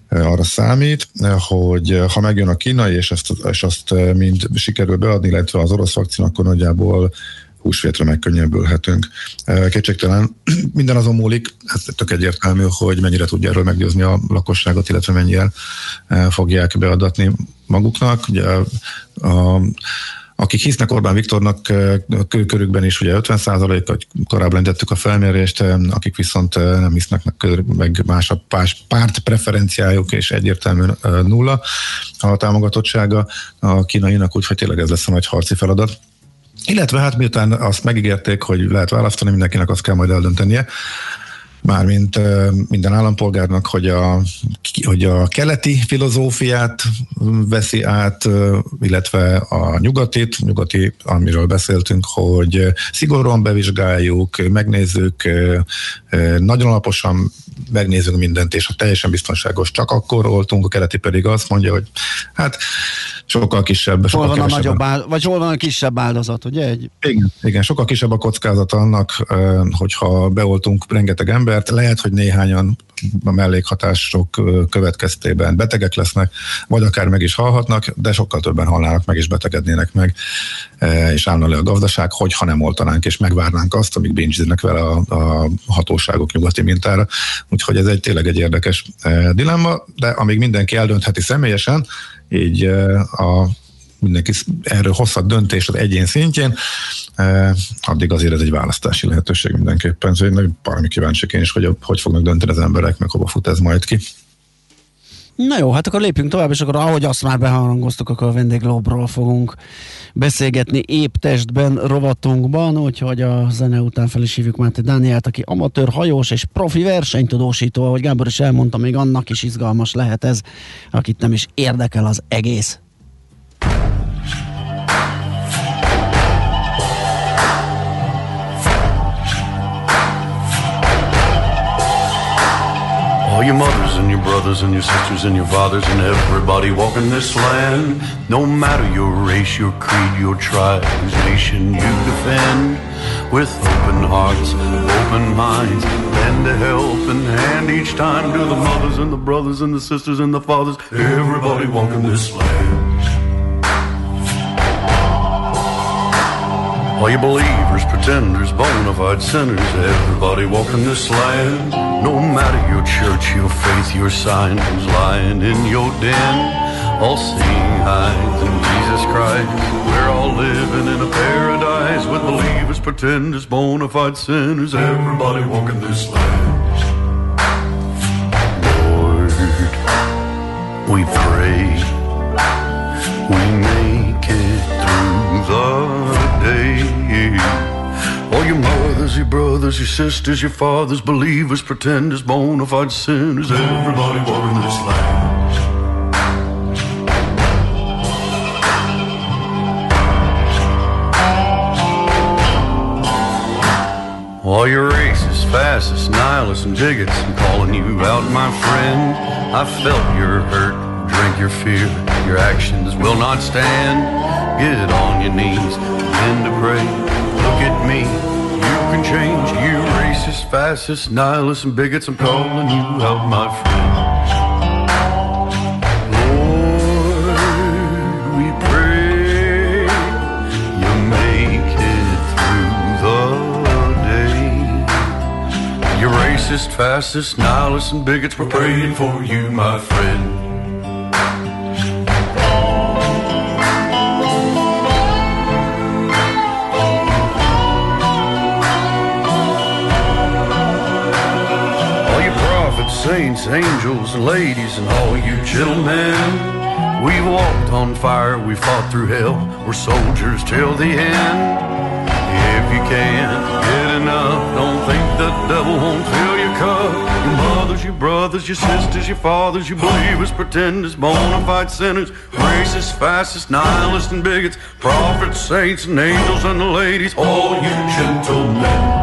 arra számít, hogy ha megjön a kínai, és ezt, és azt mind sikerül beadni, illetve az orosz vakcina, akkor nagyjából húsvétre megkönnyebbülhetünk. Kétségtelen minden azon múlik, ez tök egyértelmű, hogy mennyire tudja erről meggyőzni a lakosságot, illetve mennyire fogják beadatni maguknak. Ugye a, akik hisznek Orbán Viktornak körükben is, ugye 50 hogy korábban lentettük a felmérést, akik viszont nem hisznek, meg más a párt preferenciájuk, és egyértelműen nulla a támogatottsága a kínainak, úgyhogy tényleg ez lesz a nagy harci feladat. Illetve hát miután azt megígérték, hogy lehet választani, mindenkinek azt kell majd eldöntenie, mármint minden állampolgárnak, hogy a, hogy a keleti filozófiát veszi át, illetve a nyugatit, nyugati, amiről beszéltünk, hogy szigorúan bevizsgáljuk, megnézzük, nagyon alaposan megnézzük mindent, és ha teljesen biztonságos, csak akkor oltunk, a keleti pedig azt mondja, hogy hát sokkal kisebb. Sokkal hol van a nagyobb áld, vagy hol van a kisebb áldozat, ugye? Egy... Igen, igen, sokkal kisebb a kockázat annak, hogyha beoltunk rengeteg embert, lehet, hogy néhányan a mellékhatások következtében betegek lesznek, vagy akár meg is halhatnak, de sokkal többen halnának meg és betegednének meg, és állna le a gazdaság, hogyha nem oltanánk és megvárnánk azt, amíg bincsiznek vele a, a hatóságok nyugati mintára. Úgyhogy ez egy tényleg egy érdekes dilemma, de amíg mindenki eldöntheti személyesen, így a mindenki erről hozhat döntést az egyén szintjén, addig azért ez egy választási lehetőség mindenképpen. Szóval én valami kíváncsi én is, hogy hogy fognak dönteni az emberek, meg hova fut ez majd ki. Na jó, hát akkor lépjünk tovább, és akkor ahogy azt már beharangoztuk, akkor a vendéglóbról fogunk beszélgetni épp testben rovatunkban, úgyhogy a zene után fel is hívjuk Máté Dánielt, aki amatőr hajós és profi versenytudósító, ahogy Gábor is elmondta, még annak is izgalmas lehet ez, akit nem is érdekel az egész. All your mothers and your brothers and your sisters and your fathers and everybody walking this land. No matter your race, your creed, your tribe, whose nation you defend. With open hearts, open minds, lend a helping hand each time to the mothers and the brothers and the sisters and the fathers. Everybody walking this land. All you believers, pretenders, bona fide sinners, everybody walking this land. No matter your church, your faith, your sign, who's lying in your den. All seeing eyes in Jesus Christ. We're all living in a paradise with believers, pretenders, bona fide sinners, everybody walking this land. Lord, we pray we make your your brothers, your sisters, your fathers, believers, pretenders, bona fide sinners, everybody walking this land. All your racists, fascists, nihilists, and bigots, I'm calling you out, my friend. I felt your hurt, drink your fear, your actions will not stand. Get on your knees, begin to pray. Racist, fascist, nihilists, and bigots, I'm calling you out, my friend. Lord, we pray you make it through the day. Racist, fascist, nihilists, and bigots, we're praying for you, my friend. Saints, angels, and ladies, and all you gentlemen. We walked on fire, we fought through hell. We're soldiers till the end. If you can't get enough, don't think the devil won't fill your cup. Your mothers, your brothers, your sisters, your fathers, your believers, pretenders, bona fide sinners, racists, fascists, nihilists, and bigots, prophets, saints, and angels, and the ladies, all you gentlemen.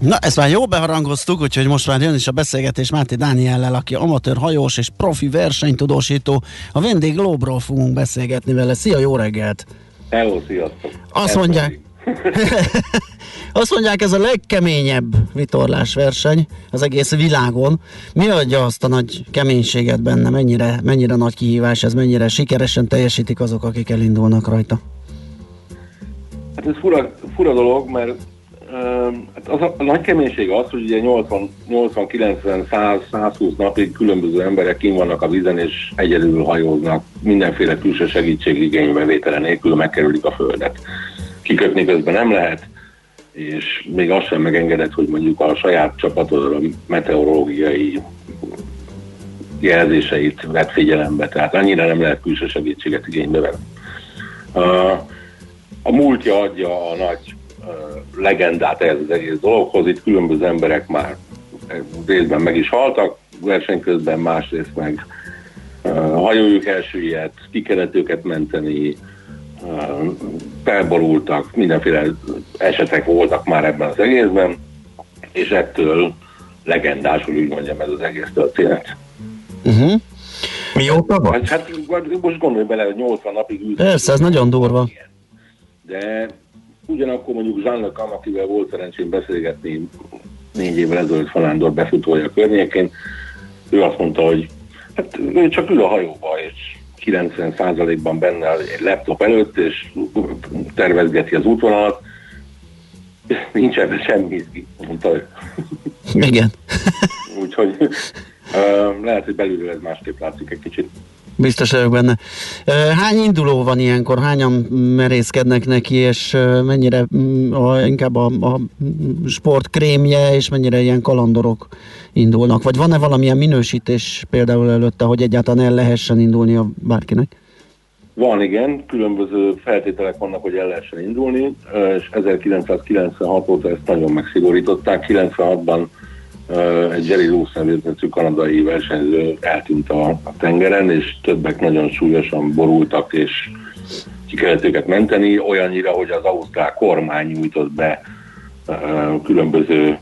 Na, ezt már jó beharangoztuk, úgyhogy most már jön is a beszélgetés Máté Dániellel, aki amatőr hajós és profi versenytudósító. A vendég Lóbról fogunk beszélgetni vele. Szia, jó reggelt! Hello, sziasztok! Azt mondják, azt mondják, ez a legkeményebb vitorlásverseny az egész világon. Mi adja azt a nagy keménységet benne? Mennyire, mennyire nagy kihívás ez? Mennyire sikeresen teljesítik azok, akik elindulnak rajta? Hát ez fura, fura dolog, mert hát az a, a nagy keménység az, hogy ugye 80, 80 90, 100, 120 napig különböző emberek kim vannak a vízen, és egyedül hajóznak, mindenféle külső segítségigénybevétele nélkül megkerülik a földet. Kikötni közben nem lehet, és még azt sem megengedett, hogy mondjuk a saját csapatod a meteorológiai jelzéseit vett figyelembe, tehát annyira nem lehet külső segítséget igénybe venni. A múltja adja a nagy legendát ehhez az egész dologhoz, itt különböző emberek már részben meg is haltak, verseny közben másrészt meg hajójuk elsüllyedt, ki kellett őket menteni, felborultak, mindenféle esetek voltak már ebben az egészben, és ettől legendás, hogy úgy mondjam, ez az egész történet. Uh-huh. Mióta van? Hát most gondolj bele, hogy 80 napig ült. Persze, ez nagyon durva. De ugyanakkor mondjuk Cam, akivel volt szerencsém beszélgetni négy évvel ezelőtt Falándor befutója környékén, ő azt mondta, hogy hát ő csak ül a hajóba, és 90%-ban benne egy laptop előtt, és tervezgeti az útvonalat. Nincs ebben semmi mondta ő. Igen. Úgyhogy uh, lehet, hogy belülről ez másképp látszik egy kicsit. Biztos vagyok benne. Hány induló van ilyenkor? Hányan merészkednek neki, és mennyire mm, a, inkább a, a sport krémje, és mennyire ilyen kalandorok indulnak? Vagy van-e valamilyen minősítés például előtte, hogy egyáltalán el lehessen indulni a bárkinek? Van, igen, különböző feltételek vannak, hogy el lehessen indulni, és 1996 óta ezt nagyon megszigorították. 96-ban egy Jerry Lewis nevezetű kanadai versenyző eltűnt a, a tengeren, és többek nagyon súlyosan borultak, és ki kellett őket menteni, olyannyira, hogy az ausztrál kormány nyújtott be különböző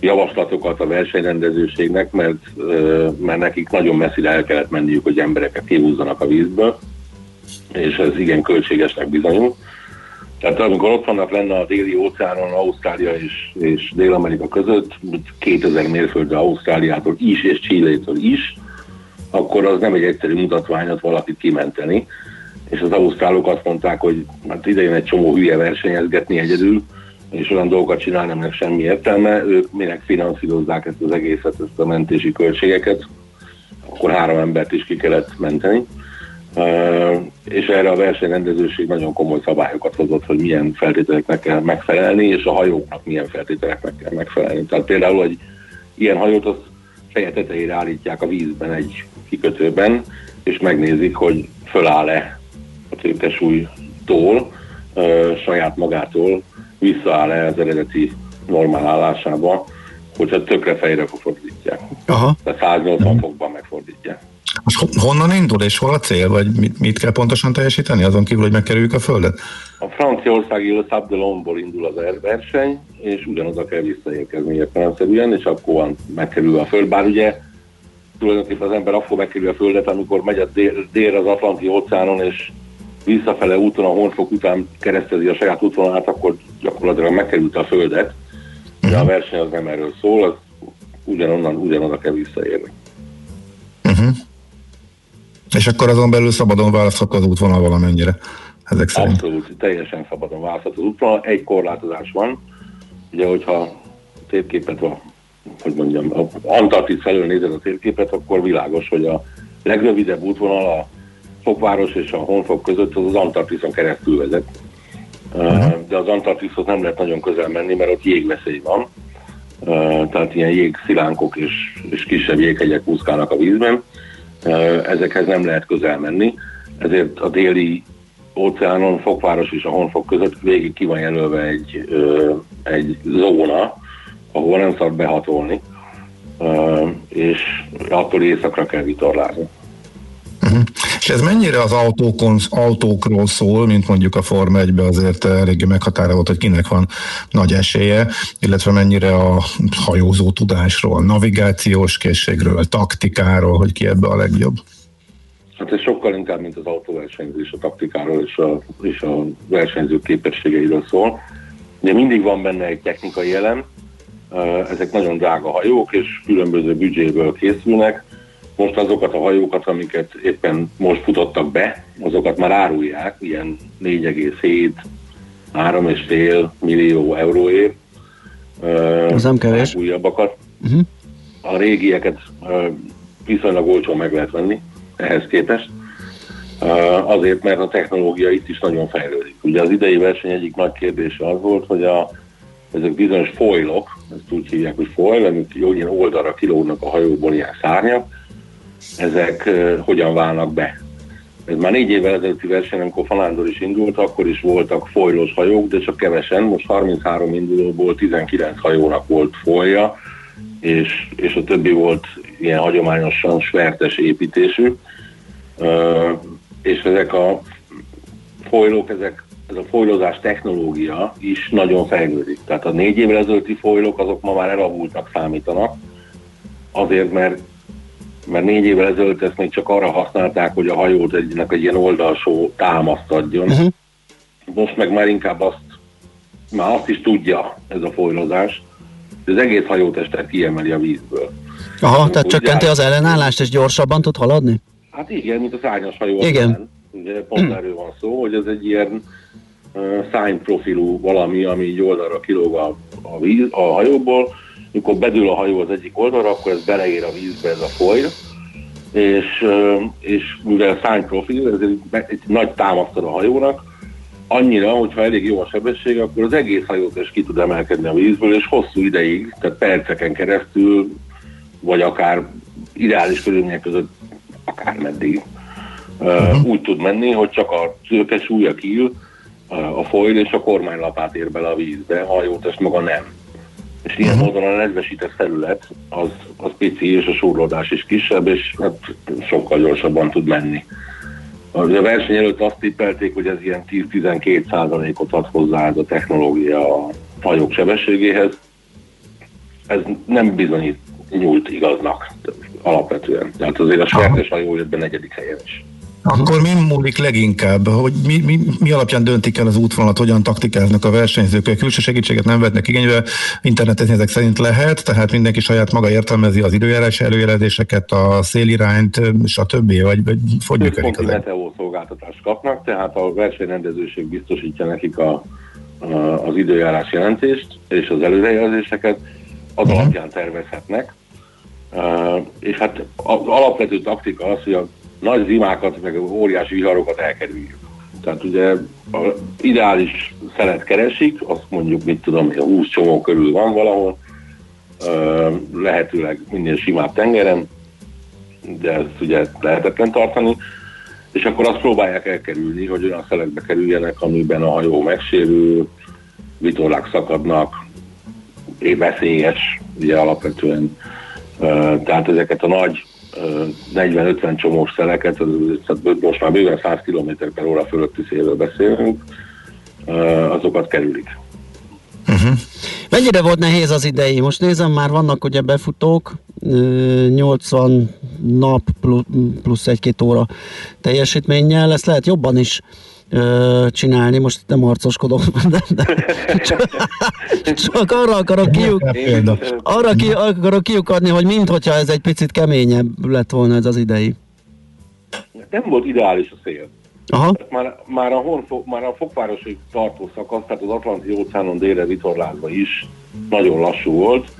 javaslatokat a versenyrendezőségnek, mert, mert nekik nagyon messzire el kellett menniük, hogy embereket kihúzzanak a vízből, és ez igen költségesnek bizonyul. Tehát amikor ott vannak lenne a déli óceánon, Ausztrália és, és Dél-Amerika között, 2000 mérföldre Ausztráliától is és Csillétől is, akkor az nem egy egyszerű mutatványot valakit kimenteni. És az ausztrálok azt mondták, hogy hát idején egy csomó hülye versenyezgetni egyedül, és olyan dolgokat csinálni, aminek semmi értelme, ők minek finanszírozzák ezt az egészet, ezt a mentési költségeket, akkor három embert is ki kellett menteni és erre a versenyrendezőség nagyon komoly szabályokat hozott, hogy milyen feltételeknek kell megfelelni, és a hajóknak milyen feltételeknek kell megfelelni. Tehát például, hogy ilyen hajót az feje tetejére állítják a vízben egy kikötőben, és megnézik, hogy föláll-e a tőkesúlytól, saját magától, visszaáll-e az eredeti normál állásába, hogyha tökre fejre fordítják. Aha. Tehát 180 fokban megfordítják. Most honnan indul és hol a cél, vagy mit, mit kell pontosan teljesíteni, azon kívül, hogy megkerüljük a Földet? A franciaországi Le d'Olonneból indul az er- verseny, és ugyanoda kell visszaérkezni értelemszerűen, és akkor van megkerül a Föld. Bár ugye tulajdonképpen az ember akkor megkerül a Földet, amikor megy a dél, dél az Atlanti óceánon, és visszafele úton a honfok után keresztezi a saját útvonalát, akkor gyakorlatilag megkerült a Földet. De a verseny az nem erről szól, az ugyanonnan, ugyanoda kell visszaérni. És akkor azon belül szabadon választható az útvonal valamennyire, ezek szerint. Abszolút, teljesen szabadon választható az útvonal. Egy korlátozás van, ugye, hogyha térképet, van, hogy mondjam, a Antarktisz felől nézed a térképet, akkor világos, hogy a legrövidebb útvonal a Fokváros és a Honfok között az az Antarktiszon keresztül vezet. Uh-huh. De az Antarktiszhoz nem lehet nagyon közel menni, mert ott jégveszély van. Tehát ilyen jégszilánkok és, és kisebb jéghegyek úszkálnak a vízben ezekhez nem lehet közel menni, ezért a déli óceánon, Fokváros és a Honfok között végig ki van jelölve egy, egy zóna, ahol nem szabad behatolni, és attól éjszakra kell vitorlázni. Uh-huh. Ez mennyire az autókon, autókról szól, mint mondjuk a Forma 1 azért eléggé meghatározott, hogy kinek van nagy esélye, illetve mennyire a hajózó tudásról, navigációs készségről, taktikáról, hogy ki ebbe a legjobb? Hát ez sokkal inkább, mint az autóversenyzés, a taktikáról és a, és a versenyzők képességeiről szól. De mindig van benne egy technikai elem, ezek nagyon drága hajók, és különböző büdzséből készülnek, most azokat a hajókat, amiket éppen most futottak be, azokat már árulják, ilyen 4,7 3,5 millió euróért. Az nem kevés. Újabbakat. Uh-huh. A régieket viszonylag olcsón meg lehet venni ehhez képest. Azért, mert a technológia itt is nagyon fejlődik. Ugye az idei verseny egyik nagy kérdése az volt, hogy a, ezek bizonyos foilok, ezt úgy hívják, hogy foil, amik jó ilyen oldalra kilódnak a hajóból ilyen szárnyak, ezek hogyan válnak be. Ez már négy évvel ezelőtti verseny, amikor Falándor is indult, akkor is voltak folylos hajók, de csak kevesen. Most 33 indulóból 19 hajónak volt folya, és, és a többi volt ilyen hagyományosan svertes építésű. És ezek a folylók, ezek ez a folylozás technológia is nagyon fejlődik. Tehát a négy évvel ezelőtti folylók azok ma már elavultak számítanak, azért mert mert négy évvel ezelőtt ezt még csak arra használták, hogy a hajót egynek egy ilyen oldalsó támaszt adjon. Uh-huh. Most meg már inkább azt, már azt is tudja ez a folylozás, hogy az egész hajótestet kiemeli a vízből. Aha, Úgy tehát csökkenti az ellenállást, és gyorsabban tud haladni? Hát igen, mint a szárnyas hajó. Igen. Ugye pont erről van szó, hogy ez egy ilyen uh, szány profilú valami, ami így oldalra kilóg a, a, víz, a hajóból, mikor bedől a hajó az egyik oldalra, akkor ez beleér a vízbe ez a folyl, és, és mivel szány profil, ez egy, nagy támasztod a hajónak, annyira, hogyha elég jó a sebesség, akkor az egész hajót is ki tud emelkedni a vízből, és hosszú ideig, tehát perceken keresztül, vagy akár ideális körülmények között akár meddig, uh-huh. úgy tud menni, hogy csak a szőke súlya kiül, a folyl és a kormánylapát ér bele a vízbe, a hajótest maga nem. És ilyen uh-huh. módon a nedvesített felület az, az pici, és a súrlódás is kisebb, és hát sokkal gyorsabban tud menni. A verseny előtt azt tippelték, hogy ez ilyen 10-12 százalékot ad hozzá ez a technológia a hajók sebességéhez. Ez nem bizonyít nyúlt igaznak alapvetően. Tehát azért a sertes hajó jött be negyedik helyen is. Akkor mi múlik leginkább? Hogy mi, mi, mi alapján döntik el az útvonalat, hogyan taktikáznak a versenyzők? Külső segítséget nem vetnek igénybe, internetezni ezek szerint lehet, tehát mindenki saját maga értelmezi az időjárás előjelezéseket, a szélirányt, stb. Vagy, vagy hogy működik az? meteó szolgáltatást kapnak, tehát a versenyrendezőség biztosítja nekik a, a, az időjárás jelentést és az előrejelzéseket, az uh-huh. alapján tervezhetnek. Uh, és hát az alapvető taktika az, hogy a nagy zimákat, meg óriási viharokat elkerüljük. Tehát ugye a ideális szelet keresik, azt mondjuk, mit tudom, hogy a 20 csomó körül van valahol, lehetőleg minél simább tengeren, de ezt ugye lehetetlen tartani, és akkor azt próbálják elkerülni, hogy olyan szelekbe kerüljenek, amiben a hajó megsérül, vitorlák szakadnak, veszélyes, ugye alapvetően. Tehát ezeket a nagy 40-50 csomós szeleket, most már bőven 100 km per óra fölötti szélről beszélünk, azokat kerülik. Uh-huh. Mennyire volt nehéz az idei? Most nézem, már vannak ugye befutók, 80 nap plusz egy-két óra teljesítménnyel, ezt lehet jobban is ö, csinálni, most nem harcoskodok, de, de csak, csak arra akarok, kiuk, arra ki, akarok kiukadni, hogy minthogyha ez egy picit keményebb lett volna ez az idei. Nem volt ideális a szél. Aha. Már, már, a Honfo, már a fokvárosi tartó szakasz, tehát az Atlanti óceánon délre vitorlázva is nagyon lassú volt,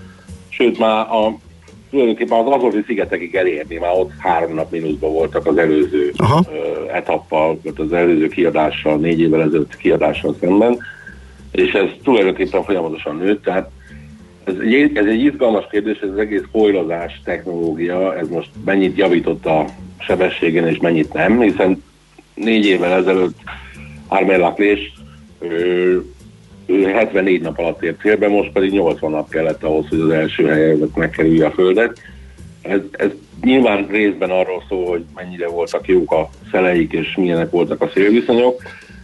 sőt már a tulajdonképpen az Azori szigetekig elérni, már ott három nap mínuszban voltak az előző Aha. etappal, az előző kiadással, négy évvel ezelőtt kiadással szemben, és ez tulajdonképpen folyamatosan nőtt, tehát ez egy, ez egy izgalmas kérdés, ez az egész hojlazás technológia, ez most mennyit javított a sebességen, és mennyit nem, hiszen négy évvel ezelőtt Armel ő 74 nap alatt ért célbe, most pedig 80 nap kellett ahhoz, hogy az első helyet megkerülje a Földet. Ez, ez nyilván részben arról szól, hogy mennyire voltak jók a szeleik, és milyenek voltak a szélviszonyok,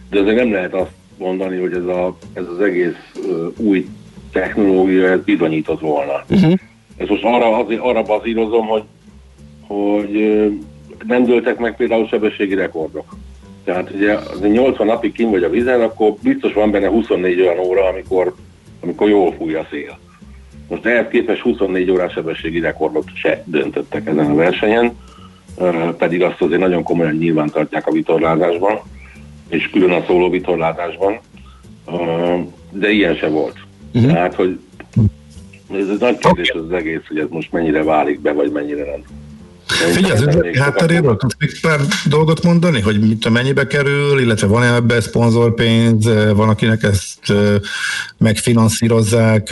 de azért nem lehet azt mondani, hogy ez, a, ez az egész uh, új technológia ez bizonyított volna. Uh-huh. Ez most arra, azért, arra bazírozom, hogy, hogy uh, nem dőltek meg például sebességi rekordok. Tehát ugye az 80 napig kim vagy a vízen, akkor biztos van benne 24 olyan óra, amikor, amikor jól fúj a szél. Most ehhez képest 24 órás sebességi rekordot se döntöttek ezen a versenyen, pedig azt azért nagyon komolyan nyilván tartják a vitorlázásban, és külön a szóló vitorlázásban, de ilyen se volt. Uh-huh. Tehát, hogy ez egy nagy kérdés az egész, hogy ez most mennyire válik be, vagy mennyire nem. Figyelj, az üzleti hátteréről tudsz még pár dolgot mondani, hogy mit, mennyibe kerül, illetve van-e ebbe szponzorpénz, van, akinek ezt megfinanszírozzák,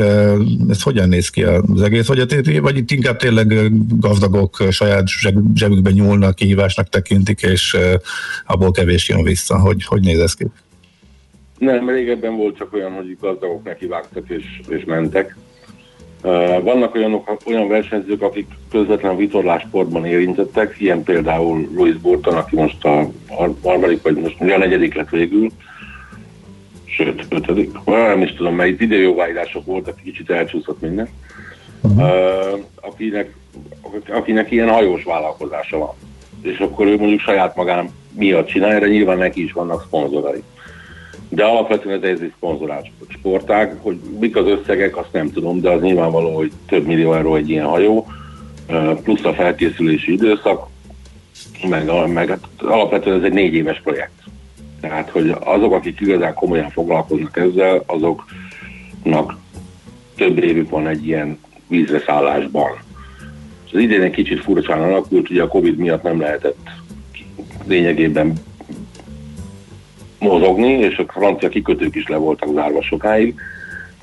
ez hogyan néz ki az egész, vagy, vagy itt inkább tényleg gazdagok saját zsebükben nyúlnak, kihívásnak tekintik, és abból kevés jön vissza, hogy, hogy néz ez ki? Nem, régebben volt csak olyan, hogy gazdagok nekivágtak és, és mentek. Vannak olyanok, olyan versenyzők, akik közvetlen vitorlásportban érintettek, ilyen például Louis Burton, aki most a harmadik, vagy most a negyedik lett végül. sőt, ötödik, nem is tudom, mert itt időjóváírások voltak, kicsit elcsúszott minden, uh, akinek, akinek ilyen hajós vállalkozása van. És akkor ő mondjuk saját magán miatt csinálja, de nyilván neki is vannak szponzorai. De alapvetően ez egy szponzorált sportág, hogy mik az összegek, azt nem tudom, de az nyilvánvaló, hogy több millió euró egy ilyen hajó, plusz a felkészülési időszak, meg, meg hát alapvetően ez egy négy éves projekt. Tehát, hogy azok, akik igazán komolyan foglalkoznak ezzel, azoknak több évük van egy ilyen vízre szállásban. Az idén egy kicsit furcsán alakult, ugye a Covid miatt nem lehetett lényegében mozogni, és a francia kikötők is le voltak zárva sokáig,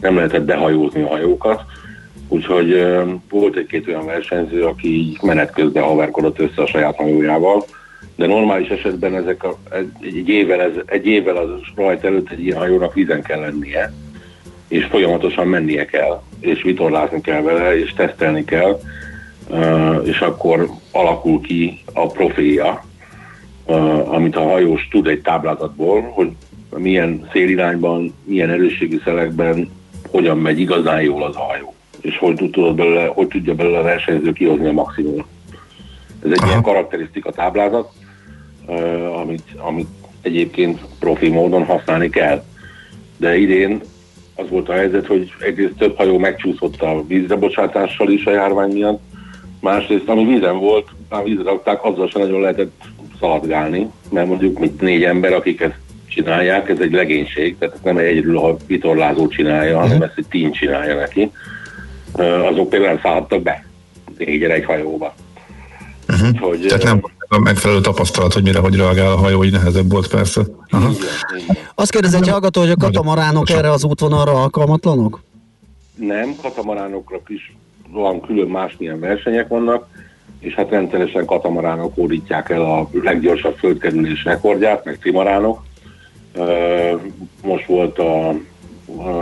nem lehetett behajózni a hajókat, úgyhogy volt egy-két olyan versenyző, aki menet közben haverkodott össze a saját hajójával, de normális esetben ezek a, egy, egy, évvel, ez, egy évvel az rajt előtt egy ilyen hajónak vízen kell lennie, és folyamatosan mennie kell, és vitorlázni kell vele, és tesztelni kell, és akkor alakul ki a profilja, amit a hajós tud egy táblázatból, hogy milyen szélirányban, milyen erősségű szelekben, hogyan megy igazán jól az a hajó, és hogy, tudod belőle, hogy tudja belőle a versenyző kihozni a maximum. Ez egy Aha. ilyen karakterisztika táblázat, amit, amit egyébként profi módon használni kell. De idén az volt a helyzet, hogy egyrészt több hajó megcsúszott a vízrebocsátással is a járvány miatt, másrészt ami vízen volt, már vízre rakták, azzal sem nagyon lehetett szaladgálni, mert mondjuk mint négy ember, akik ezt csinálják, ez egy legénység, tehát ez nem egyedül a vitorlázó csinálja, hanem mhm. ezt egy tím csinálja neki. Azok például nem szállhattak be négyen egy hajóba. Uh-huh. Úgyhogy, Tehát nem a megfelelő tapasztalat, hogy mire hogy reagál a hajó, így nehezebb volt persze. Aha. Azt kérdezi egy hallgató, hogy a katamaránok erre az útvonalra alkalmatlanok? Nem, katamaránokra is van külön másmilyen versenyek vannak, és hát rendszeresen katamaránok hódítják el a leggyorsabb földkerülés rekordját, meg trimaránok. Most volt a,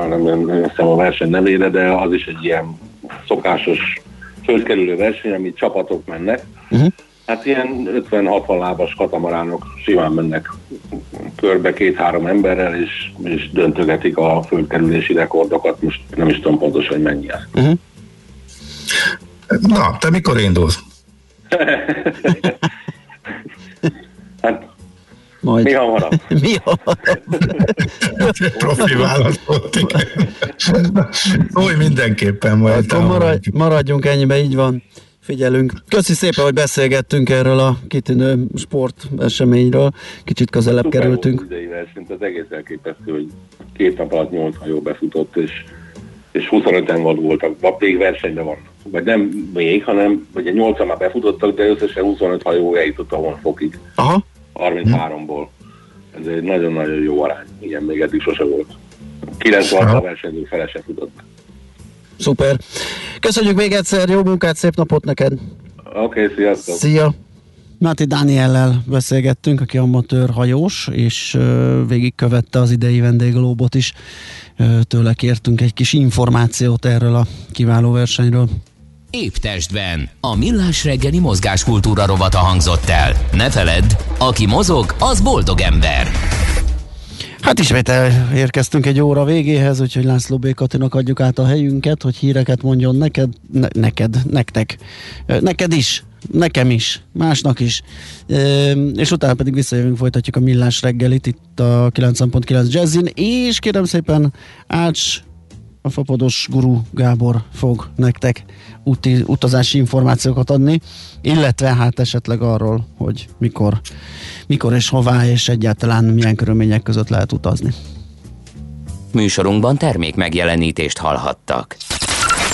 nem, nem, nem a verseny nevére, de az is egy ilyen szokásos földkerülő verseny, amit csapatok mennek. Uh-huh. Hát ilyen 50-60 lábas katamaránok simán mennek körbe két-három emberrel, és, és döntögetik a földkerülési rekordokat. Most nem is tudom pontosan, hogy mennyi ez. Uh-huh. Na, te mikor indulsz? Hát majd. Mi hamarabb? Mi hamarabb? Profi válasz volt, Új, mindenképpen majd. Akkor maradj, maradjunk ennyibe, így van. Figyelünk. Köszi szépen, hogy beszélgettünk erről a kitűnő sport eseményről. Kicsit közelebb Szuper kerültünk. Versenyt, az egész elképesztő, hogy két nap alatt 8 hajó befutott, és, és 25-en voltak, vagy még versenyben van. Vagy nem még, hanem ugye 8 már befutottak, de összesen 25 hajó eljutott a honfokig. Aha. 33-ból. Ez egy nagyon-nagyon jó arány. Ilyen még eddig sose volt. 96 versenyző fele se futott. Szuper. Köszönjük még egyszer, jó munkát, szép napot neked. Oké, okay, sziasztok. Szia. Máti Dániellel beszélgettünk, aki amatőr hajós, és végigkövette az idei vendéglóbot is. Tőle kértünk egy kis információt erről a kiváló versenyről. Épp testben. A millás reggeli mozgáskultúra rovata hangzott el. Ne feledd, aki mozog, az boldog ember. Hát ismét elérkeztünk egy óra végéhez, úgyhogy László B. Katinak adjuk át a helyünket, hogy híreket mondjon neked, ne, neked, nektek, neked is, nekem is, másnak is. E, és utána pedig visszajövünk, folytatjuk a millás reggelit itt a 90.9 Jazzin, és kérem szépen Ács a fapados guru Gábor fog nektek úti, utazási információkat adni, illetve hát esetleg arról, hogy mikor, mikor és hová, és egyáltalán milyen körülmények között lehet utazni. Műsorunkban termék megjelenítést hallhattak.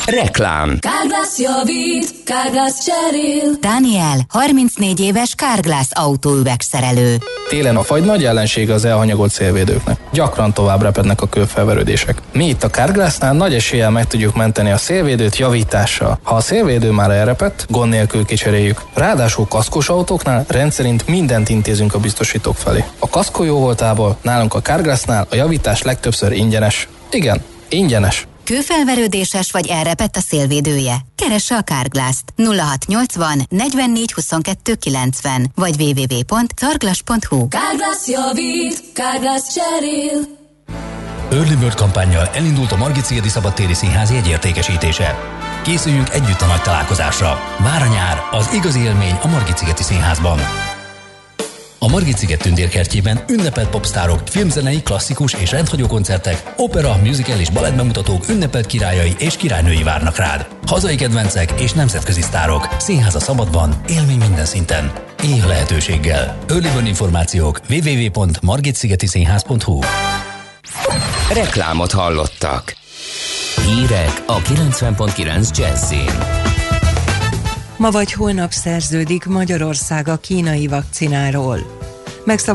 Reklám. Kárglász javít, Kárglász cserél. Daniel, 34 éves Kárglász autóüvegszerelő. Télen a fagy nagy ellensége az elhanyagolt szélvédőknek. Gyakran tovább repednek a kőfelverődések. Mi itt a Kárglásznál nagy eséllyel meg tudjuk menteni a szélvédőt javítással. Ha a szélvédő már elrepett, gond nélkül kicseréljük. Ráadásul kaszkos autóknál rendszerint mindent intézünk a biztosítók felé. A kaszkó jó voltából nálunk a Kárglásznál a javítás legtöbbször ingyenes. Igen, ingyenes. Kőfelverődéses vagy elrepett a szélvédője? Keresse a Kárglászt 0680 44 22 90 vagy www.carglass.hu Kárglász javít, Kárglász cserél. Early Bird kampányjal elindult a Margit Szigeti Szabadtéri Színház jegyértékesítése. Készüljünk együtt a nagy találkozásra. Vár a nyár, az igazi élmény a Margit Szigeti Színházban. A Margit sziget tündérkertjében ünnepelt popstárok, filmzenei, klasszikus és rendhagyó koncertek, opera, musical és balettbemutatók ünnepelt királyai és királynői várnak rád. Hazai kedvencek és nemzetközi sztárok. Színház a szabadban, élmény minden szinten. Éh lehetőséggel. Early információk www.margitszigetiszínház.hu Reklámot hallottak. Hírek a 90.9 Jazzin. Ma vagy holnap szerződik Magyarország a kínai vakcináról. Megszava